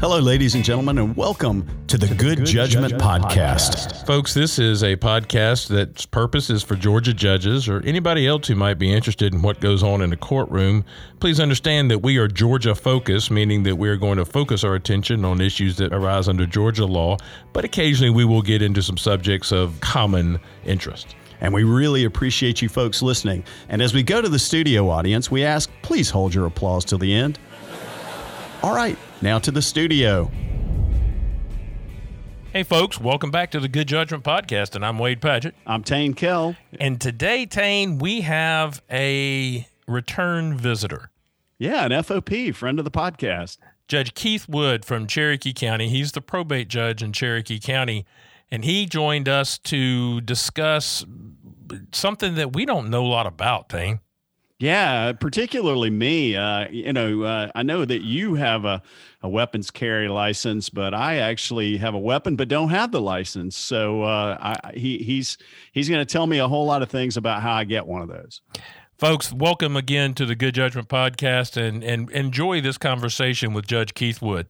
Hello, ladies and gentlemen, and welcome to the Good, Good Judgment, Judgment Podcast. Podcast. Folks, this is a podcast that's purpose is for Georgia judges or anybody else who might be interested in what goes on in the courtroom. Please understand that we are Georgia focused, meaning that we are going to focus our attention on issues that arise under Georgia law, but occasionally we will get into some subjects of common interest. And we really appreciate you folks listening. And as we go to the studio audience, we ask please hold your applause till the end. All right, now to the studio. Hey, folks, welcome back to the Good Judgment Podcast, and I'm Wade Padgett. I'm Tain Kell. And today, Tain, we have a return visitor. Yeah, an FOP, friend of the podcast. Judge Keith Wood from Cherokee County. He's the probate judge in Cherokee County, and he joined us to discuss something that we don't know a lot about, Tain. Yeah, particularly me. Uh, you know, uh, I know that you have a, a weapons carry license, but I actually have a weapon, but don't have the license. So uh, I, he, he's he's going to tell me a whole lot of things about how I get one of those. Folks, welcome again to the Good Judgment Podcast, and and enjoy this conversation with Judge Keith Wood.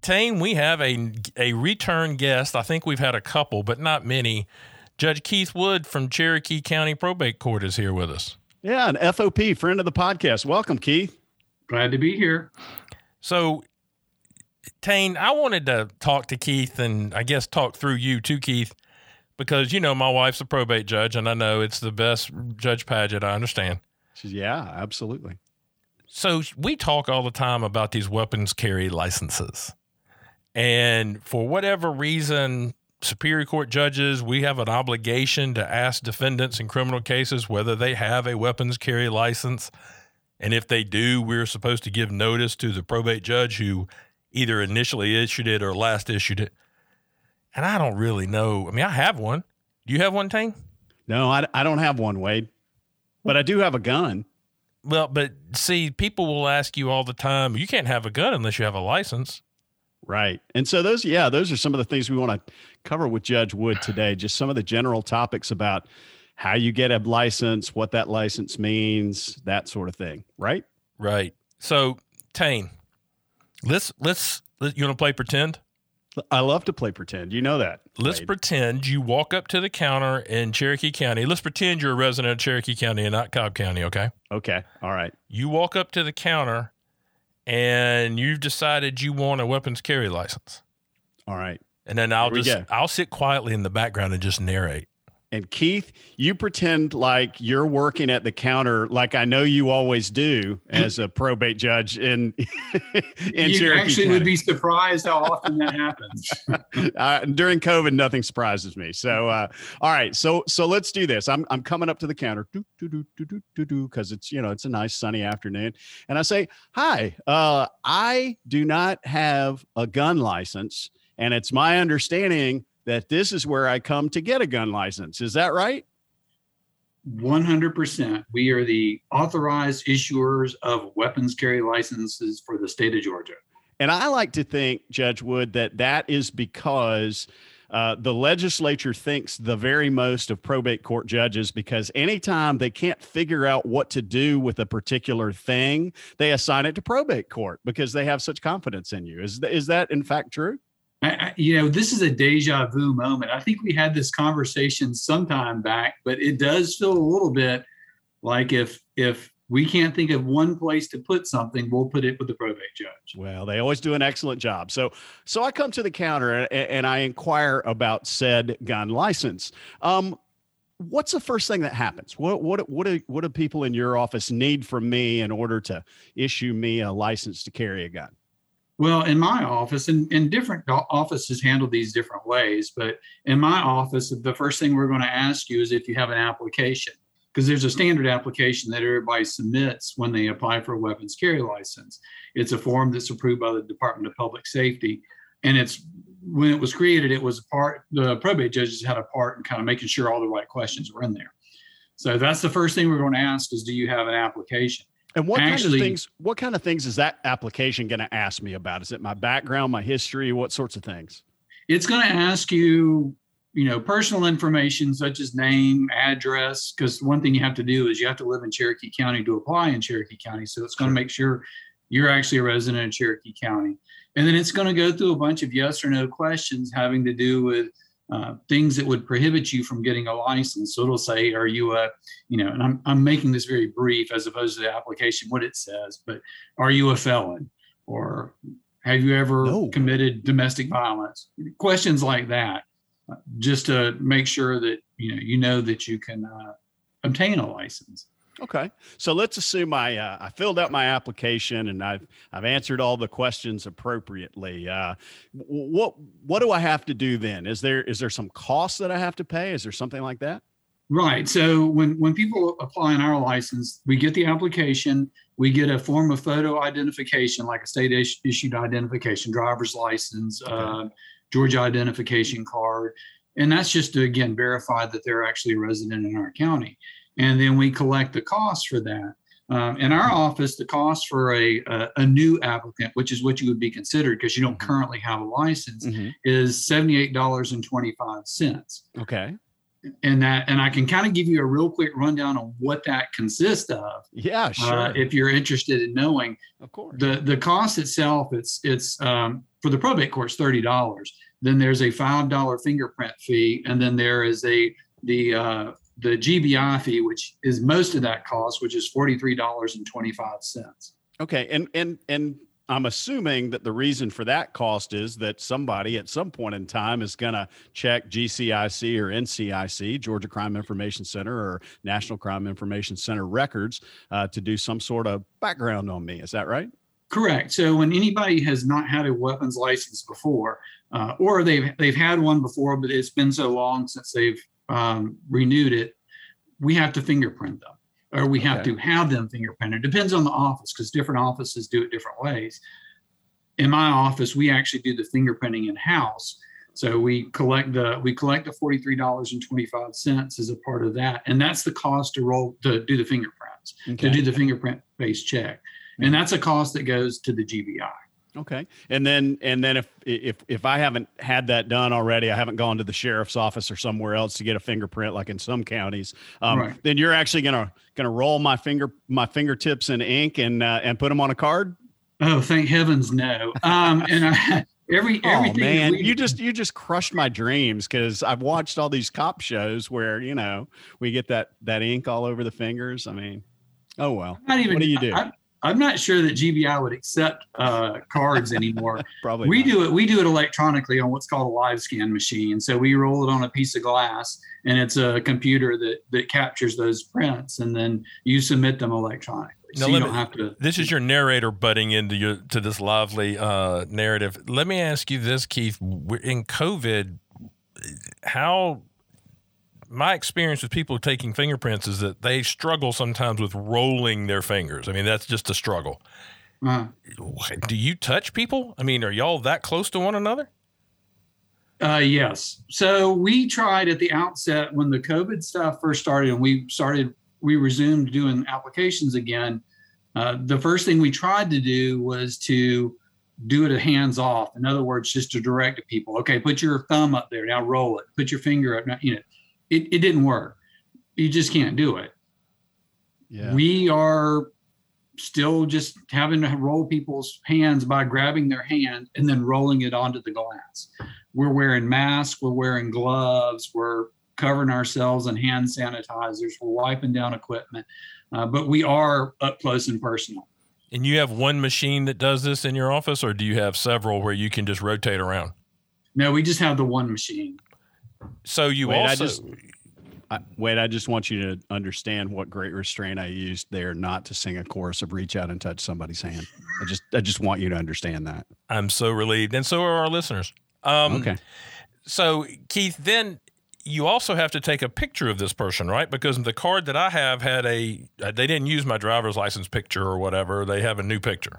Tain, we have a a return guest. I think we've had a couple, but not many. Judge Keith Wood from Cherokee County Probate Court is here with us. Yeah, an FOP, friend of the podcast. Welcome, Keith. Glad to be here. So, Tain, I wanted to talk to Keith and I guess talk through you to Keith because, you know, my wife's a probate judge and I know it's the best Judge Padgett. I understand. Yeah, absolutely. So, we talk all the time about these weapons carry licenses. And for whatever reason, Superior Court judges, we have an obligation to ask defendants in criminal cases whether they have a weapons carry license. And if they do, we're supposed to give notice to the probate judge who either initially issued it or last issued it. And I don't really know. I mean, I have one. Do you have one, Tain? No, I, I don't have one, Wade, but I do have a gun. Well, but see, people will ask you all the time, you can't have a gun unless you have a license. Right. And so those, yeah, those are some of the things we want to cover with Judge Wood today. Just some of the general topics about how you get a license, what that license means, that sort of thing. Right. Right. So, Tain, let's let's let, you want to play pretend. I love to play pretend. You know that. Let's Wade. pretend you walk up to the counter in Cherokee County. Let's pretend you're a resident of Cherokee County and not Cobb County. Okay. Okay. All right. You walk up to the counter and you've decided you want a weapons carry license. All right. And then I'll just I'll sit quietly in the background and just narrate. And Keith, you pretend like you're working at the counter, like I know you always do as a probate judge in. in you Cherokee actually County. would be surprised how often that happens. uh, during COVID, nothing surprises me. So, uh, all right, so so let's do this. I'm I'm coming up to the counter, do do do do do do do, because it's you know it's a nice sunny afternoon, and I say, "Hi, uh, I do not have a gun license, and it's my understanding." that this is where I come to get a gun license. Is that right? 100%. We are the authorized issuers of weapons carry licenses for the state of Georgia. And I like to think, Judge Wood, that that is because uh, the legislature thinks the very most of probate court judges because anytime they can't figure out what to do with a particular thing, they assign it to probate court because they have such confidence in you. Is, is that in fact true? I, you know, this is a deja vu moment. I think we had this conversation sometime back, but it does feel a little bit like if if we can't think of one place to put something, we'll put it with the probate judge. Well, they always do an excellent job. So, so I come to the counter and, and I inquire about said gun license. Um, what's the first thing that happens? What what what do, what do people in your office need from me in order to issue me a license to carry a gun? Well, in my office, and, and different offices handle these different ways, but in my office, the first thing we're going to ask you is if you have an application, because there's a standard application that everybody submits when they apply for a weapons carry license. It's a form that's approved by the Department of Public Safety, and it's when it was created, it was part. The probate judges had a part in kind of making sure all the right questions were in there. So that's the first thing we're going to ask is, do you have an application? And what Actually, kind of things? What kind of things is that application going to ask me about? Is it my background, my history, what sorts of things? It's going to ask you, you know, personal information such as name, address. Because one thing you have to do is you have to live in Cherokee County to apply in Cherokee County. So it's going to make sure you're actually a resident of Cherokee County. And then it's going to go through a bunch of yes or no questions having to do with uh, things that would prohibit you from getting a license. So it'll say, are you a, you know, and I'm, I'm making this very brief as opposed to the application, what it says, but are you a felon? Or have you ever no. committed domestic violence? Questions like that, uh, just to make sure that, you know, you know that you can uh, obtain a license. Okay, so let's assume I uh, I filled out my application and I've I've answered all the questions appropriately. Uh, what what do I have to do then? Is there is there some cost that I have to pay? Is there something like that? Right. So when when people apply on our license, we get the application, we get a form of photo identification, like a state issued identification, driver's license, okay. uh, Georgia identification card, and that's just to again verify that they're actually a resident in our county and then we collect the cost for that. Um, in our office, the cost for a, a, a, new applicant, which is what you would be considered because you don't mm-hmm. currently have a license, mm-hmm. is seventy-eight dollars and twenty-five cents. Okay. And that, and I can kind of give you a real quick rundown on what that consists of. Yeah, uh, sure. Uh, if you're interested in knowing, of course. The the cost itself, it's it's um, for the probate court, thirty dollars. Then there's a five dollar fingerprint fee, and then there is a the uh, the GBI fee, which is most of that cost, which is forty three dollars and twenty five cents. Okay, and and and I'm assuming that the reason for that cost is that somebody at some point in time is going to check GCIC or NCIC, Georgia Crime Information Center or National Crime Information Center records uh, to do some sort of background on me. Is that right? Correct. So when anybody has not had a weapons license before, uh, or they've they've had one before, but it's been so long since they've um, renewed it, we have to fingerprint them or we have okay. to have them fingerprinted. It depends on the office because different offices do it different ways. In my office, we actually do the fingerprinting in house. So we collect the we collect the forty three dollars and twenty five cents as a part of that, and that's the cost to roll to do the fingerprints okay. to do the fingerprint based check, and mm-hmm. that's a cost that goes to the GBI. Okay. And then and then if if if I haven't had that done already, I haven't gone to the sheriff's office or somewhere else to get a fingerprint like in some counties. Um, right. then you're actually going to going to roll my finger my fingertips in ink and uh, and put them on a card? Oh, thank heavens no. Um and I every oh, everything oh, man, we, you just you just crushed my dreams cuz I've watched all these cop shows where, you know, we get that that ink all over the fingers. I mean, oh well. not Even, what do you do? I, I'm not sure that GBI would accept uh, cards anymore. Probably we not. do it. We do it electronically on what's called a live scan machine. So we roll it on a piece of glass, and it's a computer that that captures those prints, and then you submit them electronically. Now, so you don't have to. This is your narrator butting into your to this lively uh, narrative. Let me ask you this, Keith. In COVID, how my experience with people taking fingerprints is that they struggle sometimes with rolling their fingers. I mean, that's just a struggle. Uh, Do you touch people? I mean, are y'all that close to one another? Uh, yes. So we tried at the outset when the COVID stuff first started, and we started, we resumed doing applications again. Uh, the first thing we tried to do was to do it a hands off. In other words, just to direct to people. Okay, put your thumb up there. Now roll it. Put your finger up. Now, you know, it, it didn't work. You just can't do it. Yeah. We are still just having to roll people's hands by grabbing their hand and then rolling it onto the glass. We're wearing masks, we're wearing gloves, we're covering ourselves in hand sanitizers, we're wiping down equipment, uh, but we are up close and personal. And you have one machine that does this in your office, or do you have several where you can just rotate around? No, we just have the one machine. So you wait, also. I just, I, wait, I just want you to understand what great restraint I used there, not to sing a chorus of "Reach Out and Touch Somebody's Hand." I just, I just want you to understand that. I'm so relieved, and so are our listeners. Um, okay. So Keith, then you also have to take a picture of this person, right? Because the card that I have had a, they didn't use my driver's license picture or whatever. They have a new picture.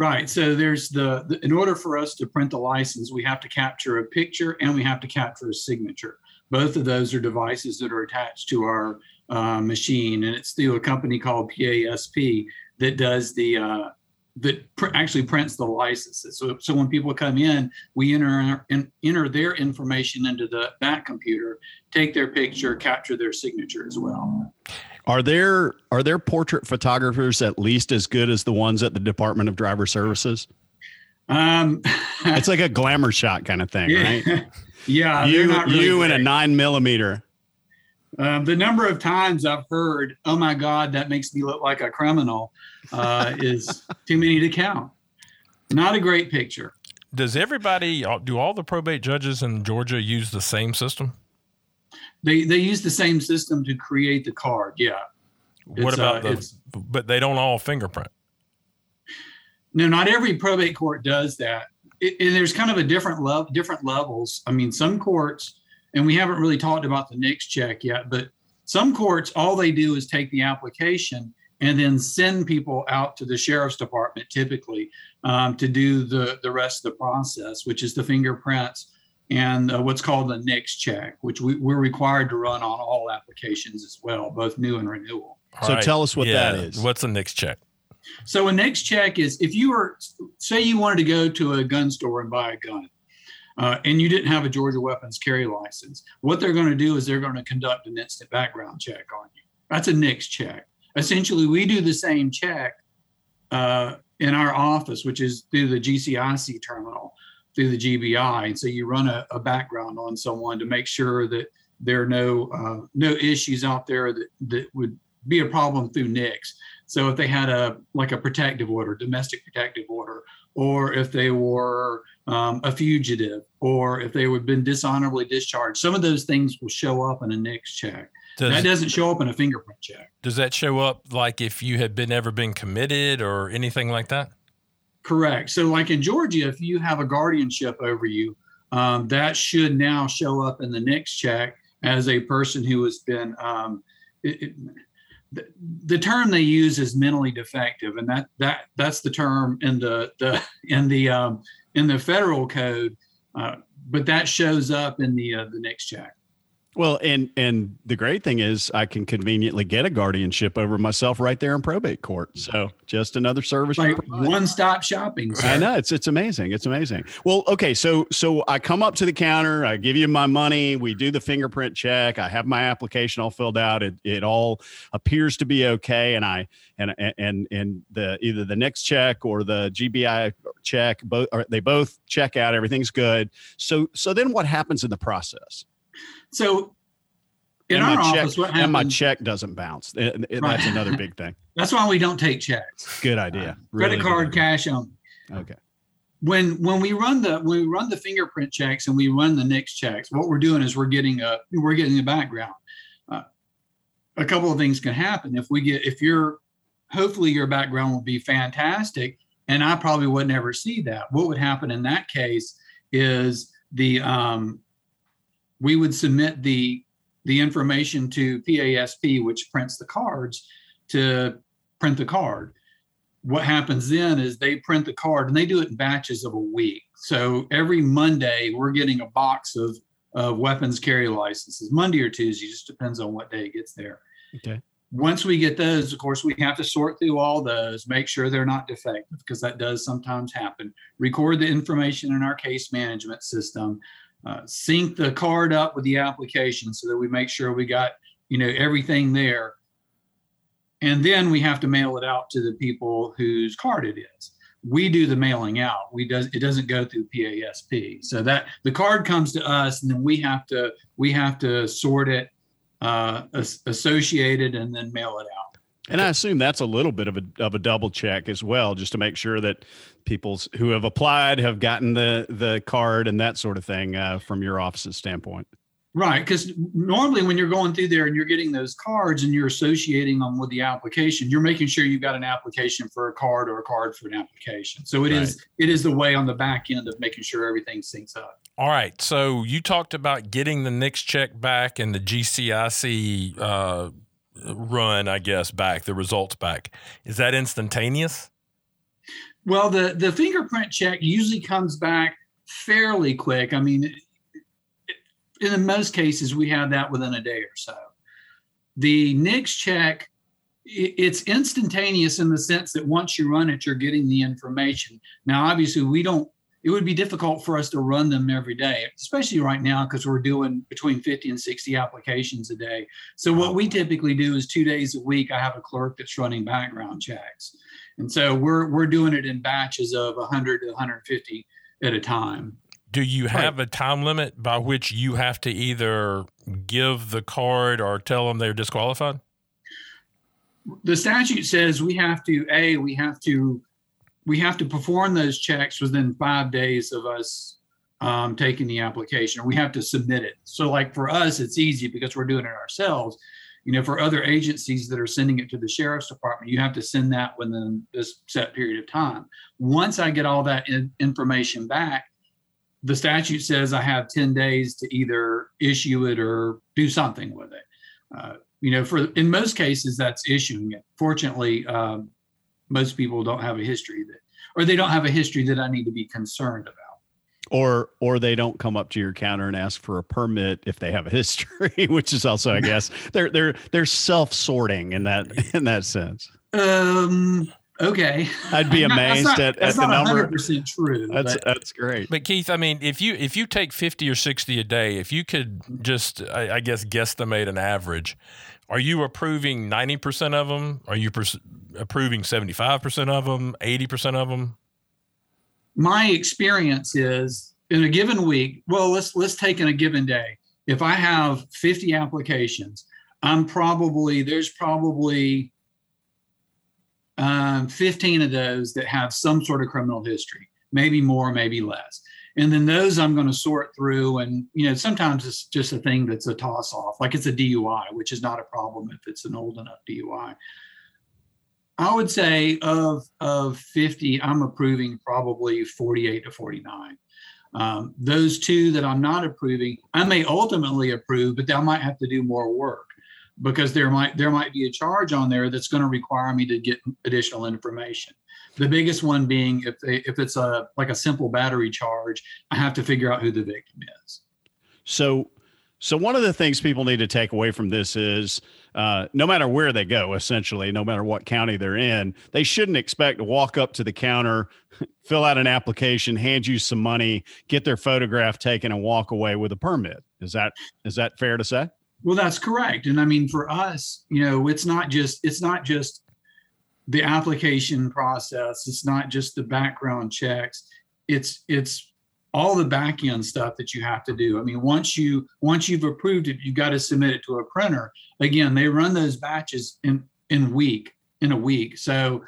Right. So there's the, the, in order for us to print the license, we have to capture a picture and we have to capture a signature. Both of those are devices that are attached to our uh, machine, and it's through a company called PASP that does the uh, that pr- actually prints the licenses. So, so when people come in, we enter in, enter their information into the that computer, take their picture, capture their signature as well. Are there are there portrait photographers at least as good as the ones at the Department of Driver Services? Um, It's like a glamour shot kind of thing, right? yeah, yeah, you not really you in a nine millimeter. Um, the number of times I've heard, "Oh my God, that makes me look like a criminal," uh, is too many to count. Not a great picture. Does everybody do all the probate judges in Georgia use the same system? They they use the same system to create the card. Yeah. what It's, about uh, the? But they don't all fingerprint. No, not every probate court does that. It, and there's kind of a different level, different levels. I mean, some courts, and we haven't really talked about the NICS check yet, but some courts, all they do is take the application and then send people out to the sheriff's department, typically, um, to do the the rest of the process, which is the fingerprints and uh, what's called the NICS check, which we, we're required to run on all applications as well, both new and renewal. All So tell us what that is. What's the NICS check? So a NICS check is if you were, say, you wanted to go to a gun store and buy a gun, uh, and you didn't have a Georgia weapons carry license. What they're going to do is they're going to conduct an instant background check on you. That's a NICS check. Essentially, we do the same check uh, in our office, which is through the GCIC terminal, through the GBI. And so you run a, a background on someone to make sure that there are no uh, no issues out there that that would be a problem through NICS. So if they had a like a protective order, domestic protective order, or if they were um, a fugitive, or if they would have been dishonorably discharged, some of those things will show up in a NICS check. Does, that doesn't show up in a fingerprint check. does that show up like if you had been ever been committed or anything like that? Correct. So, like in Georgia, if you have a guardianship over you, um, that should now show up in the NICS check as a person who has been. Um, it, it, the, term they use is mentally defective, and that that that's the term in the the in the um, in the federal code, uh, but that shows up in the uh, the NICS check. Well, and and the great thing is I can conveniently get a guardianship over myself right there in probate court. So just another service. Like one stop shopping. I know it's it's amazing. It's amazing. Well, okay, so so I come up to the counter, I give you my money, we do the fingerprint check, I have my application all filled out. It it all appears to be okay, and I and and and the either the NICS check or the GBI check both they both check out. Everything's good. So so then what happens in the process? So, in and our check office, what and my check doesn't bounce. Uh, uh, That's another big thing. That's why we don't take checks. Good idea. Credit Really good card, idea. cash only. Okay. when when we run the when we run the fingerprint checks and we run the NICS checks, what we're doing is we're getting a we're getting the background. Uh, a couple of things can happen if we get if you're hopefully your background will be fantastic, and I probably would never see that. What would happen in that case is the um, we would submit the the information to PASP, which prints the cards, to print the card what happens then is they print the card and they do it in batches of a week. So every Monday, we're getting a box of, of weapons carry licenses, Monday or Tuesday, just depends on what day it gets there. Okay. Once we get those, of course, we have to sort through all those, make sure they're not defective because that does sometimes happen. Record the information in our case management system, uh, sync the card up with the application so that we make sure we got you know everything there. And then we have to mail it out to the people whose card it is. We do the mailing out. We does it doesn't go through PASP so that the card comes to us and then we have to we have to sort it uh as- associate it and then mail it out And I assume that's a little bit of a of a double check as well, just to make sure that people who have applied have gotten the the card and that sort of thing uh, from your office's standpoint. right because normally when you're going through there and you're getting those cards and you're associating them with the application you're making sure you've got an application for a card or a card for an application so it is it is the way on the back end of making sure everything syncs up All right. So you talked about getting the NICS check back and the GCIC uh, run, I guess, back, the results back. Is that instantaneous? Well, the the fingerprint check usually comes back fairly quick. I mean, in most cases, we have that within a day or so. The NICS check, it's instantaneous in the sense that once you run it, you're getting the information. Now, obviously, we don't it would be difficult for us to run them every day, especially right now because we're doing between 50 and 60 applications a day. So what we typically do is two days a week. I have a clerk that's running background checks, and so we're we're doing it in batches of 100 to 150 at a time. Do you have right. a time limit by which you have to either give the card or tell them they're disqualified? The statute says we have to a we have to we have to perform those checks within five days of us um, taking the application. We have to submit it. So, like for us, it's easy because we're doing it ourselves. You know, for other agencies that are sending it to the sheriff's department, you have to send that within this set period of time. Once I get all that in- information back, the statute says I have 10 days to either issue it or do something with it. Uh, you know, for in most cases, that's issuing it. Fortunately, um, most people don't have a history that, or they don't have a history that I need to be concerned about. Or, or they don't come up to your counter and ask for a permit if they have a history, which is also, I guess, they're they're they're self sorting in that in that sense. Um, okay. I'd be amazed not, at, at the number. percent true. That's but. that's great. But Keith, I mean, if you if you take fifty or sixty a day, if you could just, I, I guess, guesstimate an average, are you approving 90% of them? Are you pers- approving 75% of them, 80% of them? My experience is in a given week, well, let's let's take in a given day. If I have 50 applications, I'm probably there's probably um, 15 of those that have some sort of criminal history, maybe more, maybe less and then those i'm going to sort through and you know sometimes it's just a thing that's a toss off like it's a dui which is not a problem if it's an old enough dui i. Would say of of 50 i'm approving probably 48 to 49 um, those two that i'm not approving i may ultimately approve but i might have to do more work because there might there might be a charge on there that's going to require me to get additional information the biggest one being if they, if it's a like a simple battery charge, I have to figure out who the victim is. So, so one of the things people need to take away from this is uh, no matter where they go, essentially, no matter what county they're in, they shouldn't expect to walk up to the counter, fill out an application, hand you some money, get their photograph taken, and walk away with a permit. Is that is that fair to say? Well, that's correct. And I mean, for us, you know, it's not just it's not just the application process. It's not just the background checks. It's it's all the back end stuff that you have to do. I mean, once you once you've approved it, you've got to submit it to a printer. Again, they run those batches in in week in a week. So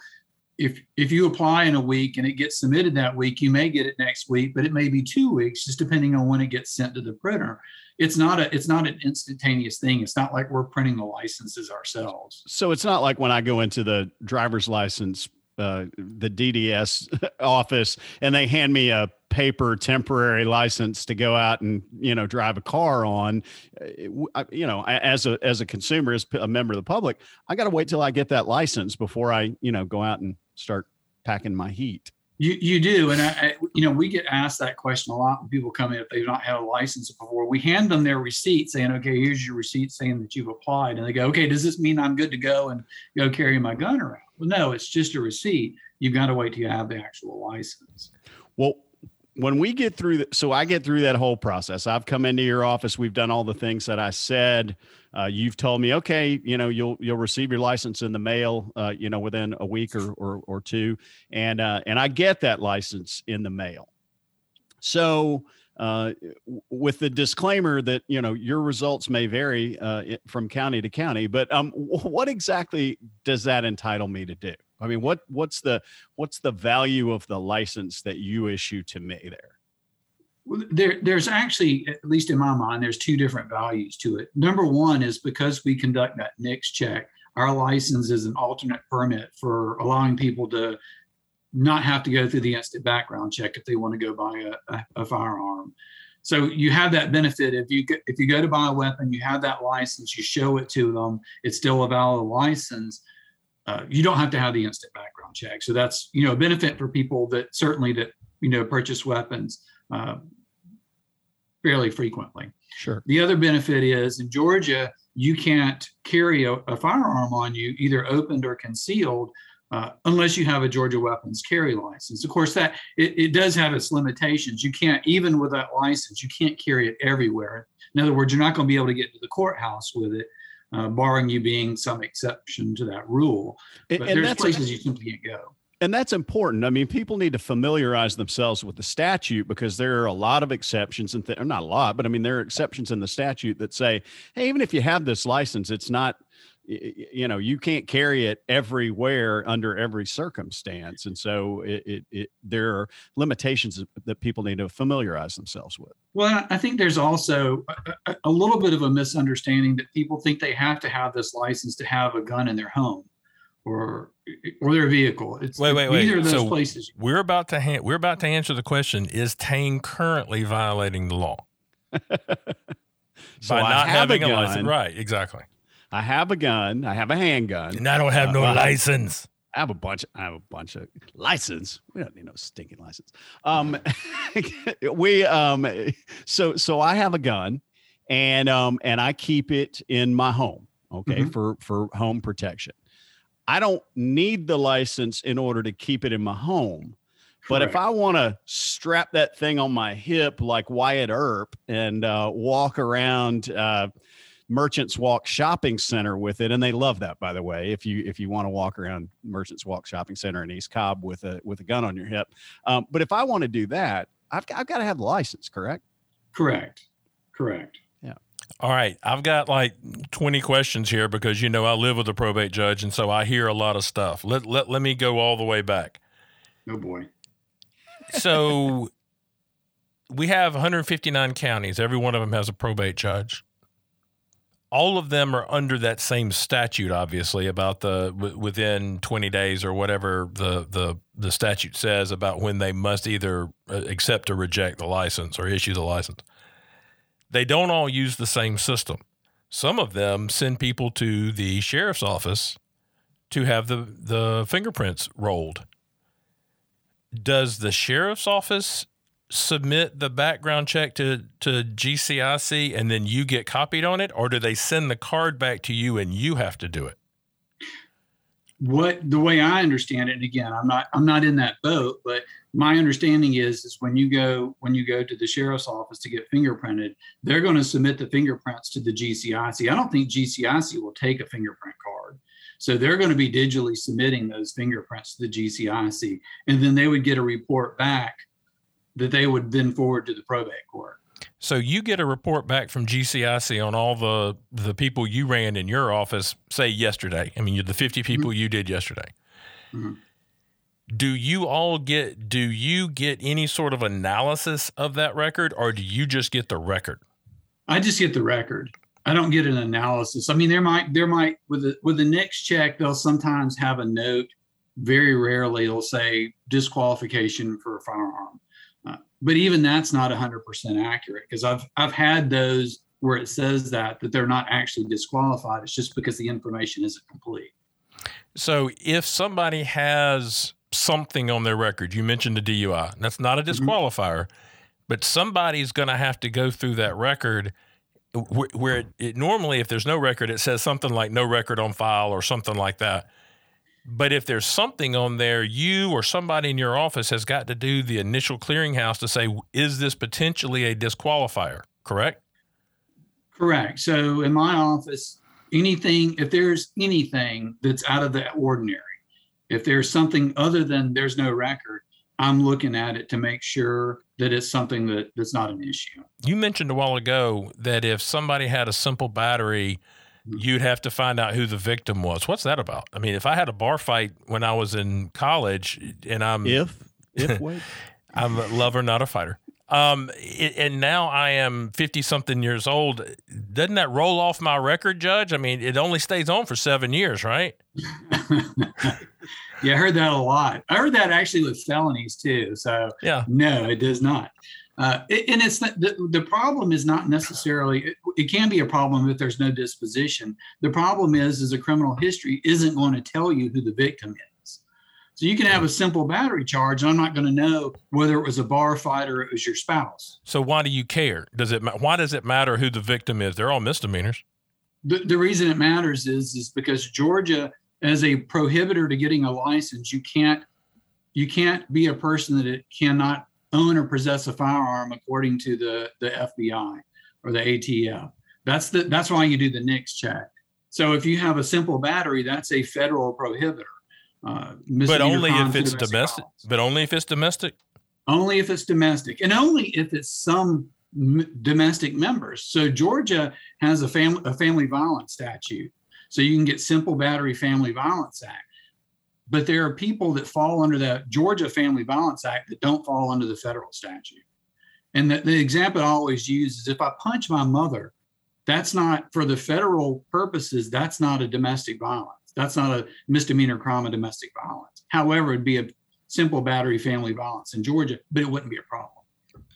if if you apply in a week and it gets submitted that week, you may get it next week, but it may be two weeks, just depending on when it gets sent to the printer it's not a it's not an instantaneous thing. It's not like we're printing the licenses ourselves. So it's not like when I go into the driver's license uh, the DDS office and they hand me a paper temporary license to go out and you know drive a car on uh, you know as a as a consumer as a member of the public i got to wait till i get that license before i you know go out and start packing my heat you you do, and I, I, you know we get asked that question a lot when people come in if they've not had a license before. We hand them their receipt saying, "Okay, here's your receipt saying that you've applied," and they go, "Okay, does this mean I'm good to go and go carry my gun around?" Well, no, it's just a receipt. You've got to wait till you have the actual license. Well, when we get through, the, so I get through that whole process. I've come into your office. We've done all the things that I said. Uh, you've told me, okay, you know, you'll you'll receive your license in the mail, uh, you know, within a week or or, or two, and uh, and I get that license in the mail. So, uh, with the disclaimer that you know your results may vary uh, from county to county, but um, what exactly does that entitle me to do? I mean, what what's the what's the value of the license that you issue to me there? Well, there, there's actually, at least in my mind, there's two different values to it. Number one is because we conduct that NICS check, our license is an alternate permit for allowing people to not have to go through the instant background check if they want to go buy a, a, a firearm. So you have that benefit if you if you go to buy a weapon, you have that license, you show it to them, it's still a valid license. Uh, you don't have to have the instant background check. So that's you know a benefit for people that certainly that you know purchase weapons uh, fairly frequently. Sure. The other benefit is in Georgia, you can't carry a, a firearm on you, either opened or concealed, uh, unless you have a Georgia weapons carry license. Of course, that it, it does have its limitations. You can't, even with that license, you can't carry it everywhere. In other words, you're not going to be able to get to the courthouse with it, uh, barring you being some exception to that rule. But And, and there's that's places you simply can't go. and that's important. I mean, people need to familiarize themselves with the statute because there are a lot of exceptions and th- not a lot, but I mean there are exceptions in the statute that say, hey, even if you have this license, it's not you know you can't carry it everywhere under every circumstance and so it, it, it there are limitations that people need to familiarize themselves with Well, I think there's also a, a- a little bit of a misunderstanding that people think they have to have this license to have a gun in their home or or their vehicle. It's Wait, wait, wait. Neither of those So- places. We're about to ha- we're about to answer the question: Is Tain currently violating the law so by I not have having a a, license? Right, exactly. I have a gun i have a handgun And I don't have Uh, no well, license. I have a bunch. I have a bunch of license. We don't need no stinking license. Um, we um, so so I have a gun, and um, and I keep it in my home. Okay, Mhm. for for home protection. I don't need the license in order to keep it in my home. But if I want to strap that thing on my hip like Wyatt Earp and uh, walk around uh, Merchants Walk Shopping Center with it, and they love that, by the way. If you if you want to walk around Merchants Walk Shopping Center in East Cobb with a with a gun on your hip, um, but if I want to do that, I've got, I've got to have the license, correct? Correct. Correct. Yeah. All right, I've got like 20 questions here because you know I live with a probate judge and so I hear a lot of stuff. Let let, let me go all the way back. Oh boy. So we have 159 counties. Every one of them has a probate judge. All of them are under that same statute, obviously, about the w- within 20 days or whatever the the the statute says about when they must either uh, accept or reject the license or issue the license. They don't all use the same system. Some of them send people to the sheriff's office to have the the fingerprints rolled does the sheriff's office submit the background check to to GCIC and then you get copied on it or do they send the card back to you and you have to do it What the way I understand it, and again, I'm not I'm not in that boat, but my understanding is is when you go when you go to the sheriff's office to get fingerprinted, they're going to submit the fingerprints to the GCIC. I don't think GCIC will take a fingerprint card. So they're going to be digitally submitting those fingerprints to the GCIC, and then they would get a report back that they would then forward to the probate court. so you get a report back from GCIC on all the the people you ran in your office say yesterday I mean the 50 people you did yesterday Mhm. do you all get do you get any sort of analysis of that record or do you just get the record I just get the record. I don't get an analysis. I mean, there might there might with the with the NICS check, they'll sometimes have a note. Very rarely, they'll say disqualification for a firearm. Uh, but even that's not 100% accurate because I've I've had those where it says that that they're not actually disqualified. It's just because the information isn't complete. So if somebody has something on their record, you mentioned the DUI, that's not a disqualifier, but somebody's going to have to go through that record wh- where it, it normally, if there's no record, it says something like no record on file or something like that. But if there's something on there, you or somebody in your office has got to do the initial clearinghouse to say, is this potentially a disqualifier? Correct? Correct. So in my office, anything, if there's anything that's out of the ordinary, if there's something other than there's no record, I'm looking at it to make sure that it's something that, that's not an issue. You mentioned a while ago that if somebody had a simple battery, you'd have to find out who the victim was. What's that about? I mean, if I had a bar fight when I was in college and I'm If if wait, I'm a lover, not a fighter. Um, it, and now I am 50 something years old. Doesn't that roll off my record, Judge? I mean, it only stays on for seven years, right? yeah, I heard that a lot. I heard that actually with felonies too. So Yeah. no, it does not. Uh, and it's the, the problem is not necessarily it, it can be a problem if there's no disposition. The problem is is a criminal history isn't going to tell you who the victim is. So you can have a simple battery charge, and I'm not going to know whether it was a bar fight or it was your spouse. So why do you care? Does it? Why does it matter who the victim is? They're all misdemeanors. The, the reason it matters is is because Georgia as a prohibitor to getting a license, you can't you can't be a person that it cannot own or possess a firearm according to the the FBI or the ATF. That's the that's why you do the NICS check. So if you have a simple battery, that's a federal prohibitor. Uh, but only if it's domestic. Violence. But only if it's domestic. Only if it's domestic, and only if it's some m- domestic members. So Georgia has a family a family violence statute, so you can get simple battery family violence act. But there are people that fall under the Georgia Family Violence Act that don't fall under the federal statute. And the, the example I always use is if I punch my mother, that's not for the federal purposes, that's not a domestic violence. That's not a misdemeanor crime of domestic violence. However, it'd be a simple battery family violence in Georgia, but it wouldn't be a problem.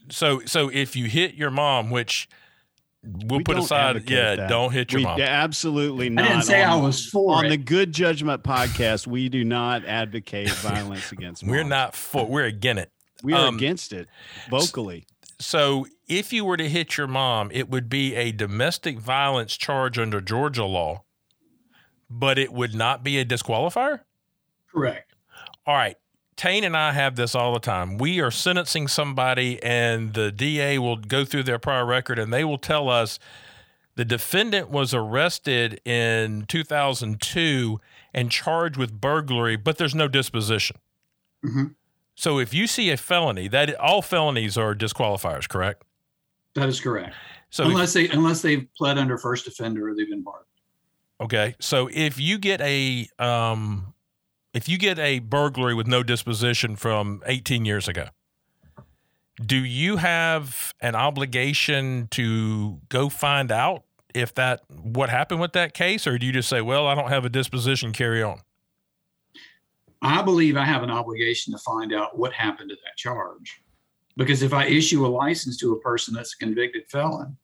So so if you hit your mom, which we'll we put aside. Yeah, that. don't hit your we, mom. Absolutely not. I didn't say on, I was for on it. the Good Judgment podcast. We do not advocate violence against. Women. We're not for. We're against it. We are um, against it vocally. So, if you were to hit your mom, it would be a domestic violence charge under Georgia law, but it would not be a disqualifier. Correct. All right. Tain and I have this all the time. We are sentencing somebody, and the DA will go through their prior record and they will tell us the defendant was arrested in 2002 and charged with burglary, but there's no disposition. Mm-hmm. So if you see a felony, that all felonies are disqualifiers, correct? That is correct. So unless if, they unless they've pled under first offender or they've been barred. Okay, so if you get a um, if you get a burglary with no disposition from 18 years ago, do you have an obligation to go find out if that what happened with that case, or do you just say, "Well, I don't have a disposition, carry on"? I believe I have an obligation to find out what happened to that charge, because if I issue a license to a person that's a convicted felon,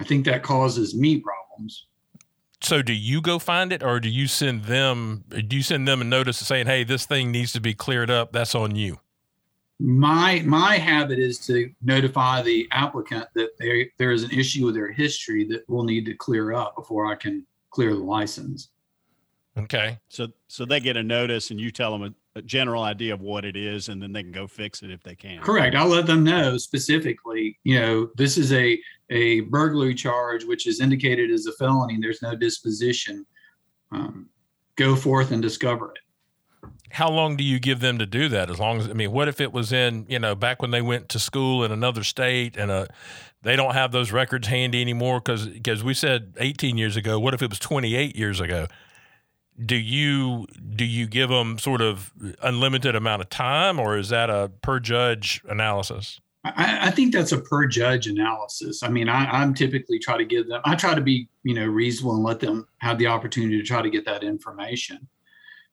I think that causes me problems. So do you go find it or do you send them do you send them a notice saying, "Hey, this thing needs to be cleared up. That's on you." My my habit is to notify the applicant that there there is an issue with their history that we'll need to clear up before I can clear the license. Okay. So so they get a notice and you tell them a, a, general idea of what it is and then they can go fix it if they can. Correct. I'll let them know specifically, you know, this is a a burglary charge which is indicated as a felony. There's no disposition. Um, go forth and discover it. How long do you give them to do that? As long as I mean, what if it was in, you know, back when they went to school in another state and uh they don't have those records handy anymore because because we said 18 years ago. What if it was 28 years ago? Do you do you give them sort of unlimited amount of time or is that a per judge analysis? I, I think that's a per judge analysis. I mean I, i'm typically try to give them i try to be you know reasonable and let them have the opportunity to try to get that information.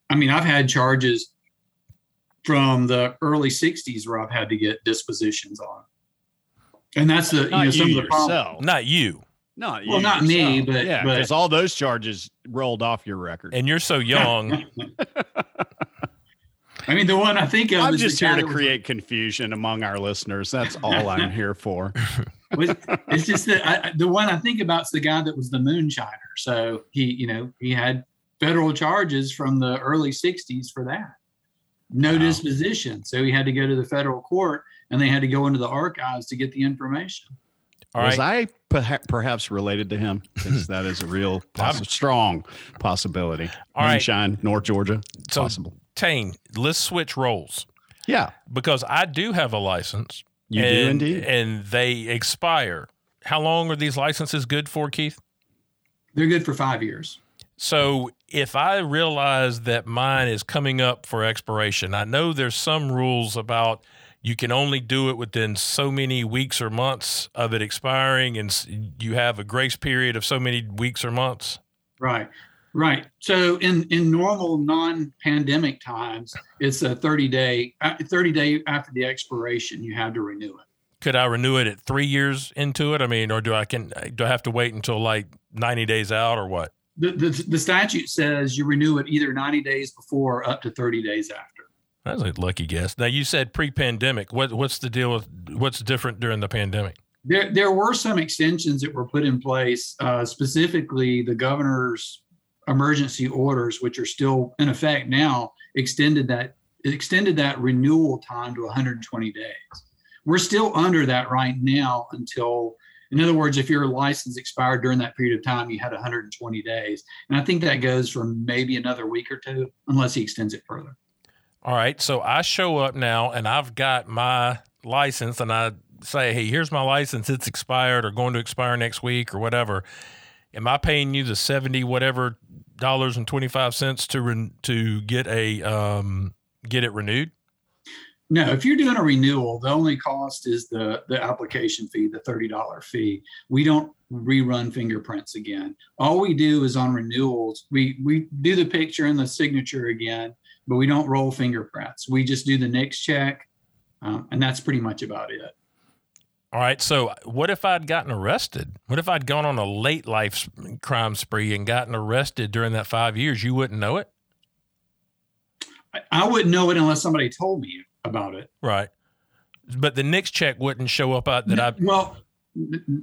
I mean i've had charges from the early 60s where i've had to get dispositions on. And that's the not you know some you of the yourself. not you no, well, not me, but yeah, because all those charges rolled off your record. And you're so young. I mean, the one I think of. I'm just here to create was, confusion among our listeners. That's all I'm here for. it's just that I, the one I think about is the guy that was the moonshiner. So he, you know, he had federal charges from the early '60s for that. No wow. disposition, so he had to go to the federal court, and they had to go into the archives to get the information. All was right. I perhaps related to him? Because that is a real poss- strong possibility. All Moonshine, right. North Georgia, so, possible. Tain, let's switch roles. Yeah, because I do have a license. You and, do indeed, and they expire. How long are these licenses good for, Keith? They're good for five years. So if I realize that mine is coming up for expiration, I know there's some rules about you can only do it within so many weeks or months of it expiring, and you have a grace period of so many weeks or months. Right, right. So in in normal non-pandemic times, it's a thirty day uh, thirty day after the expiration, you have to renew it. Could I renew it at three years into it? I mean, or do I can do I have to wait until like ninety days out, or what? The, the, the statute says you renew it either 90 days before or up to 30 days after. That's a lucky guess. Now you said pre-pandemic. What what's the deal with what's different during the pandemic? There there were some extensions that were put in place. Uh, specifically, the governor's emergency orders, which are still in effect now, extended that extended that renewal time to 120 days. We're still under that right now until, in other words, if your license expired during that period of time, you had 120 days. And I think that goes for maybe another week or two, unless he extends it further. All right. So I show up now and I've got my license and I say, hey, here's my license. It's expired or going to expire next week or whatever. Am I paying you the 70 whatever dollars and 25 cents to re- to get a um, get it renewed? No, if you're doing a renewal, the only cost is the the application fee, the thirty dollar fee. We don't rerun fingerprints again. All we do is on renewals, we we do the picture and the signature again, but we don't roll fingerprints. We just do the NICS check, um, and that's pretty much about it. All right. So, what if I'd gotten arrested? What if I'd gone on a late life crime spree and gotten arrested during that five years? You wouldn't know it. I, I wouldn't know it unless somebody told me about it. Right. But the NICS check wouldn't show up out that I. Well,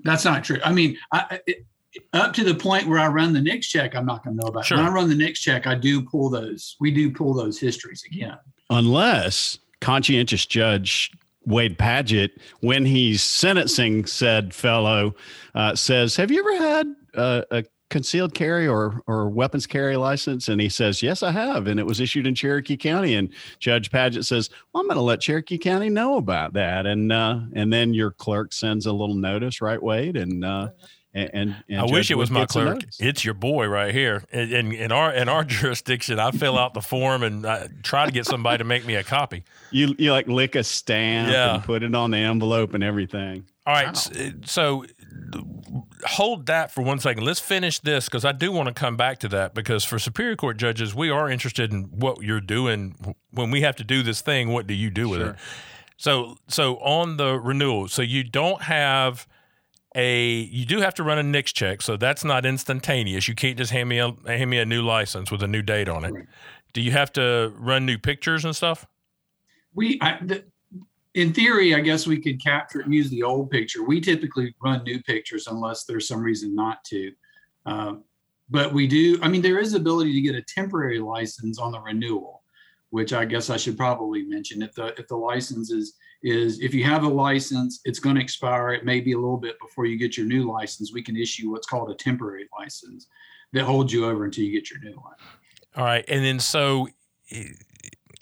that's not true. I mean, I, it, up to the point where I run the NICS check, I'm not going to know about. Sure. When I run the NICS check, I do pull those. We do pull those histories again. Unless conscientious judge Wade Padgett, when he's sentencing said fellow, uh, says, "Have you ever had uh, a concealed carry or or weapons carry license?" And he says, "Yes, I have, and it was issued in Cherokee County." And Judge Padgett says, "Well, I'm going to let Cherokee County know about that." And uh, and then your clerk sends a little notice, right, Wade? And uh, and, and I Judge wish it was Wood my clerk. It's your boy right here. In, in, in our in our jurisdiction, I fill out the form and I try to get somebody to make me a copy. You you like lick a stamp Yeah. and put it on the envelope and everything. All right. Wow. s- So hold that for one second. Let's finish this because I do want to come back to that because for Superior Court judges, we are interested in what you're doing when we have to do this thing. What do you do with Sure. it? So so on the renewal, so you don't have a you do have to run a NICS check, so that's not instantaneous. You can't just hand me a hand me a new license with a new date on it. Right. Do you have to run new pictures and stuff? We, I, the, in theory, I guess we could capture and use the old picture. We typically run new pictures unless there's some reason not to. Uh, but we do. I mean, there is ability to get a temporary license on the renewal, which I guess I should probably mention. If the if the license is is if you have a license, it's going to expire. It may be a little bit before you get your new license. We can issue what's called a temporary license that holds you over until you get your new one. All right. And then so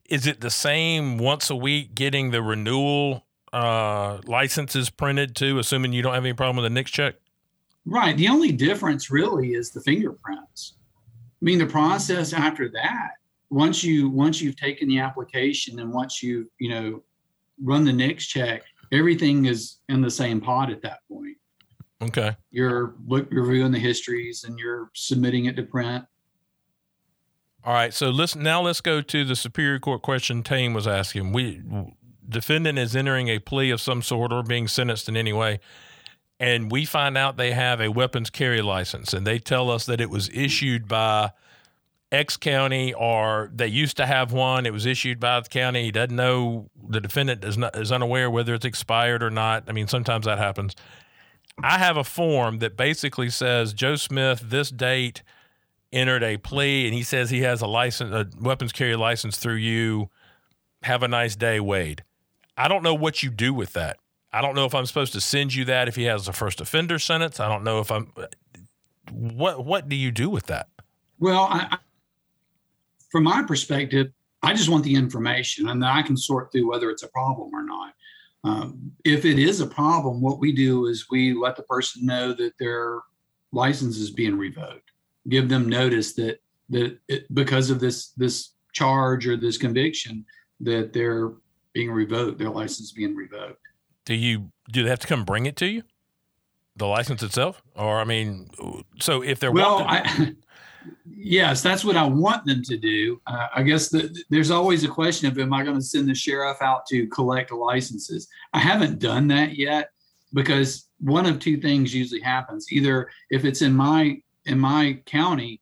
is it the same once a week getting the renewal uh, licenses printed too, assuming you don't have any problem with the NICS check? Right. The only difference really is the fingerprints. I mean, the process after that, once you once you've taken the application and once you you know run the NICS check, everything is in the same pot at that point. Okay. You're look reviewing the histories and you're submitting it to print. All right. So let's now let's go to the Superior Court question Tain was asking. We defendant is entering a plea of some sort or being sentenced in any way. And we find out they have a weapons carry license and they tell us that it was issued by X county or they used to have one. It was issued by the county. He doesn't know the defendant is not is unaware whether it's expired or not. I mean, sometimes that happens. I have a form that basically says Joe Smith, this date, entered a plea, and he says he has a license, a weapons carry license through you. Have a nice day, Wade. I don't know what you do with that. I don't know if I'm supposed to send you that if he has a first offender sentence. I don't know if I'm. What What do you do with that? Well, I, I, from my perspective, I just want the information, and then I can sort through whether it's a problem or not. Um, if it is a problem, what we do is we let the person know that their license is being revoked. Give them notice that that it, because of this this charge or this conviction, that they're being revoked, their license is being revoked. Do you do they have to come bring it to you, the license itself, or I mean, so if they're Well, walking- I, yes, that's what I want them to do. Uh, I guess the, there's always a question of am I going to send the sheriff out to collect licenses? I haven't done that yet because one of two things usually happens. Either if it's in my in my county,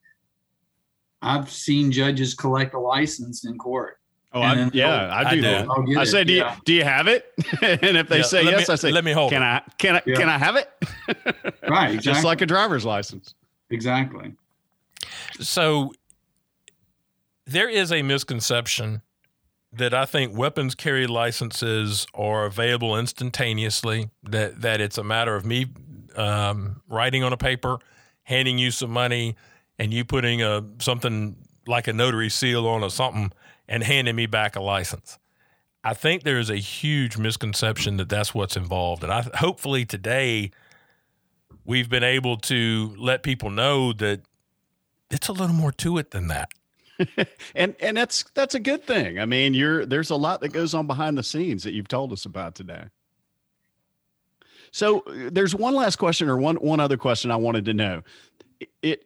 I've seen judges collect a license in court. Oh, I, then yeah, I I do do. that. I'll get I say, do yeah. you do you have it? and if they Yeah, say yes, me- I say, let me hold Can it. I can I can I have it? Right, exactly. Just like a driver's license. exactly. So there is a misconception that I think weapons carry licenses are available instantaneously. That that it's a matter of me um, writing on a paper, handing you some money, and you putting a something like a notary seal on or something, and handing me back a license. I think there is a huge misconception that that's what's involved, and I hopefully today we've been able to let people know that it's a little more to it than that. and and that's that's a good thing. I mean, you're there's a lot that goes on behind the scenes that you've told us about today. So uh, there's one last question or one one other question I wanted to know. It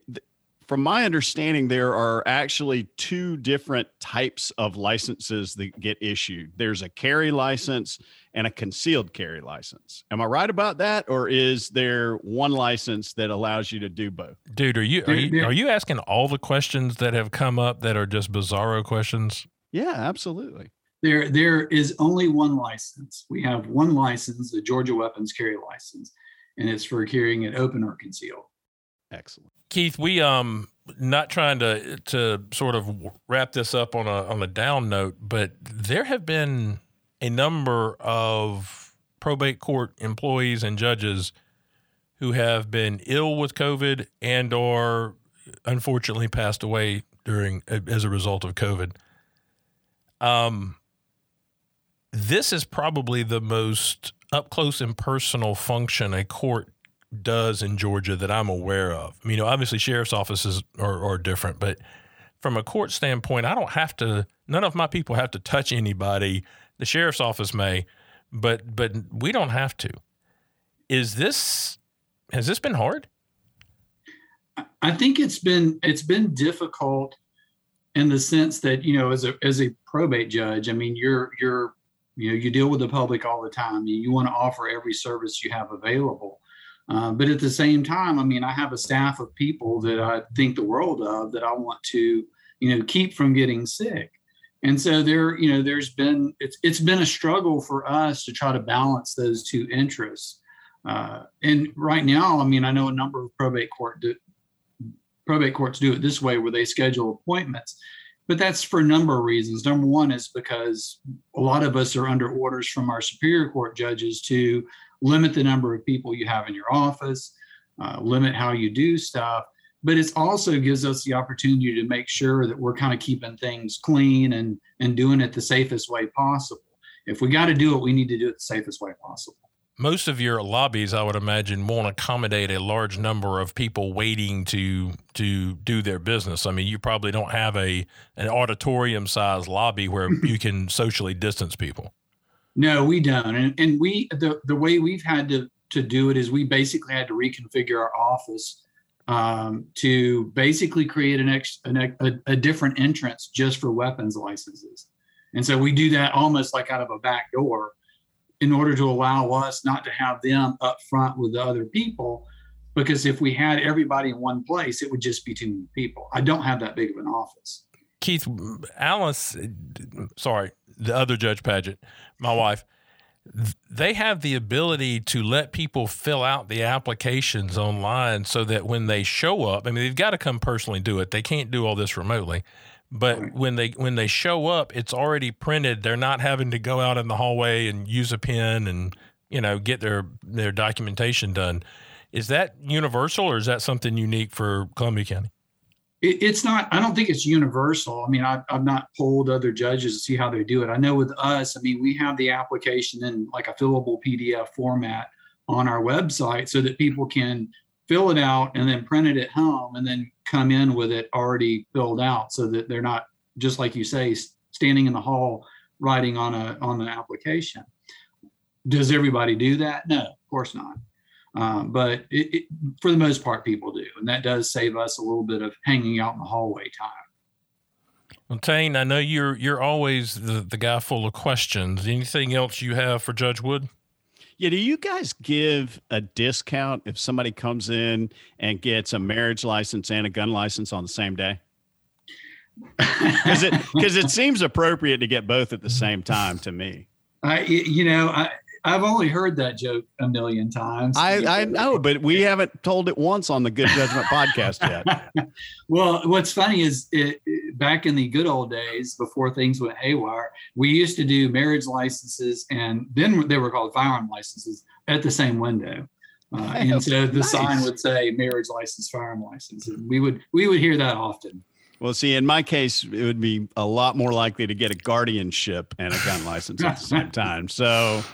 from my understanding, there are actually two different types of licenses that get issued. There's a carry license and a concealed carry license. Am I right about that, or is there one license that allows you to do both? Dude, are you are you, are you asking all the questions that have come up that are just bizarro questions? Yeah, absolutely. There, there is only one license. We have one license, the Georgia Weapons Carry License, and it's for carrying it open or concealed. Excellent. Keith, we um not trying to to sort of wrap this up on a on a down note, but there have been a number of probate court employees and judges who have been ill with COVID and or unfortunately passed away during as a result of COVID. Um, this is probably the most up close and personal function a court does in Georgia that I'm aware of. I mean, you know, obviously sheriff's offices are, are different, but from a court standpoint, I don't have to. None of my people have to touch anybody. The sheriff's office may, but but we don't have to. Is this has this been hard? I think it's been it's been difficult in the sense that you know as a as a probate judge, I mean you're you're you know you deal with the public all the time. You, you want to offer every service you have available. Uh, but at the same time, I mean, I have a staff of people that I think the world of that I want to, you know, keep from getting sick. And so there, you know, there's been it's it's been a struggle for us to try to balance those two interests. Uh, and right now, I mean, I know a number of probate court do, probate courts do it this way, where they schedule appointments. But that's for a number of reasons. Number one is because a lot of us are under orders from our superior court judges to limit the number of people you have in your office, uh, limit how you do stuff. But it also gives us the opportunity to make sure that we're kind of keeping things clean and and doing it the safest way possible. If we got to do it, we need to do it the safest way possible. Most of your lobbies, I would imagine, won't accommodate a large number of people waiting to to do their business. I mean, you probably don't have a an auditorium size lobby where you can socially distance people. No, we don't. And, and we the the way we've had to to do it is we basically had to reconfigure our office um, to basically create an ex an, a, a different entrance just for weapons licenses. And so we do that almost like out of a back door in order to allow us not to have them up front with the other people. Because if we had everybody in one place, it would just be too many people. I don't have that big of an office. Keith, Alice, sorry, the other Judge Padgett, my wife, they have the ability to let people fill out the applications online so that when they show up, I mean, they've got to come personally do it. They can't do all this remotely. But when they when they show up, it's already printed. They're not having to go out in the hallway and use a pen and you know get their their documentation done. Is that universal or is that something unique for Columbia County? It, it's not i don't think it's universal. I mean I, i've not polled other judges to see how they do it. I know with us i mean we have the application in like a fillable pdf format on our website so that people can fill it out and then print it at home and then come in with it already filled out so that they're not just like you say standing in the hall writing on a on an application. Does everybody do that? No of course not um, but it, it, for the most part, people do, and that does save us a little bit of hanging out in the hallway time. Well, Tain, I know you're you're always the, the guy full of questions. Anything else you have for Judge Wood? Yeah, do you guys give a discount if somebody comes in and gets a marriage license and a gun license on the same day? Because it because it seems appropriate to get both at the same time to me. I, you know, I, I've only heard that joke a million times. I, I know, but we haven't told it once on the Good Judgment podcast yet. well, what's funny is it, back in the good old days before things went haywire, we used to do marriage licenses and then they were called firearm licenses at the same window. Uh, and so the nice. sign would say marriage license, firearm license. And we would we would hear that often. Well, see, in my case, it would be a lot more likely to get a guardianship and a gun license at the same time. So,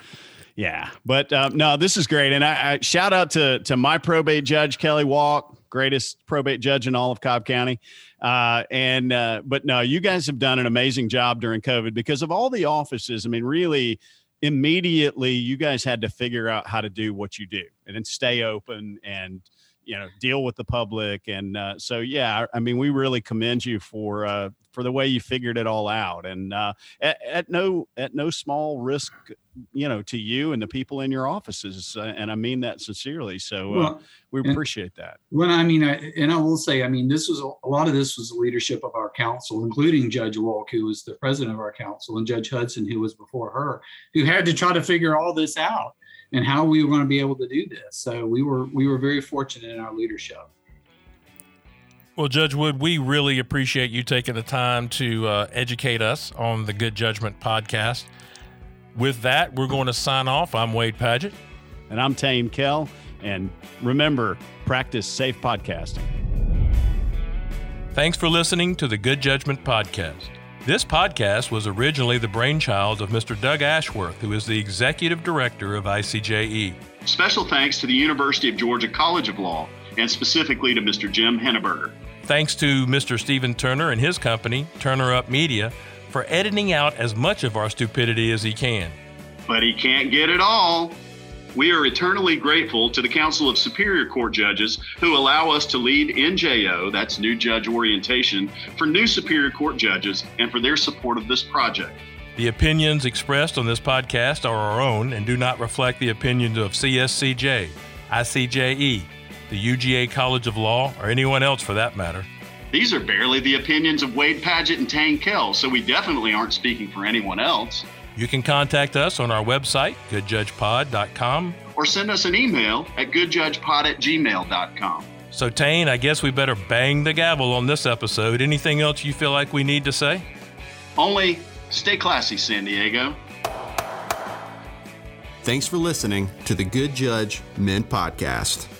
yeah, but um, no, this is great, and I, I, shout out to to my probate judge Kelli Wolk, greatest probate judge in all of Cobb County. Uh, and uh, but no, you guys have done an amazing job during COVID because of all the offices. I mean, really, immediately you guys had to figure out how to do what you do and then stay open and you know deal with the public and uh, so yeah i mean we really commend you for uh, for the way you figured it all out and uh, at, at, no at no small risk you know to you and the people in your offices uh, and i mean that sincerely so uh, well, we appreciate that well i mean I, and i will say i mean this was a, a lot of this was the leadership of our council including judge Wolk who was the president of our council and judge hudson who was before her who had to try to figure all this out and how we were going to be able to do this. So we were we were very fortunate in our leadership. Well, Judge Wood, we really appreciate you taking the time to uh, educate us on the Good Judgment podcast. With that, we're going to sign off. I'm Wade Padgett. And I'm Tain Kell. And remember, practice safe podcasting. Thanks for listening to the Good Judgment podcast. This podcast was originally the brainchild of Mr. Doug Ashworth, who is the executive director of ICJE. Special thanks to the University of Georgia College of Law, and specifically to Mr. Jim Henneberger. Thanks to Mr. Stephen Turner and his company, Turner Up Media, for editing out as much of our stupidity as he can. But he can't get it all. We are eternally grateful to the Council of Superior Court Judges who allow us to lead NJO, that's New Judge Orientation, for new Superior Court judges and for their support of this project. The opinions expressed on this podcast are our own and do not reflect the opinions of CSCJ, ICJE, the UGA College of Law, or anyone else for that matter. These are barely the opinions of Wade Padgett and Tain Kell, so we definitely aren't speaking for anyone else. You can contact us on our website, goodjudgepod.com, or send us an email at goodjudgepod at gmail.com. So, Tain, I guess we better bang the gavel on this episode. Anything else you feel like we need to say? Only stay classy, San Diego. Thanks for listening to the Good Judge Men Podcast.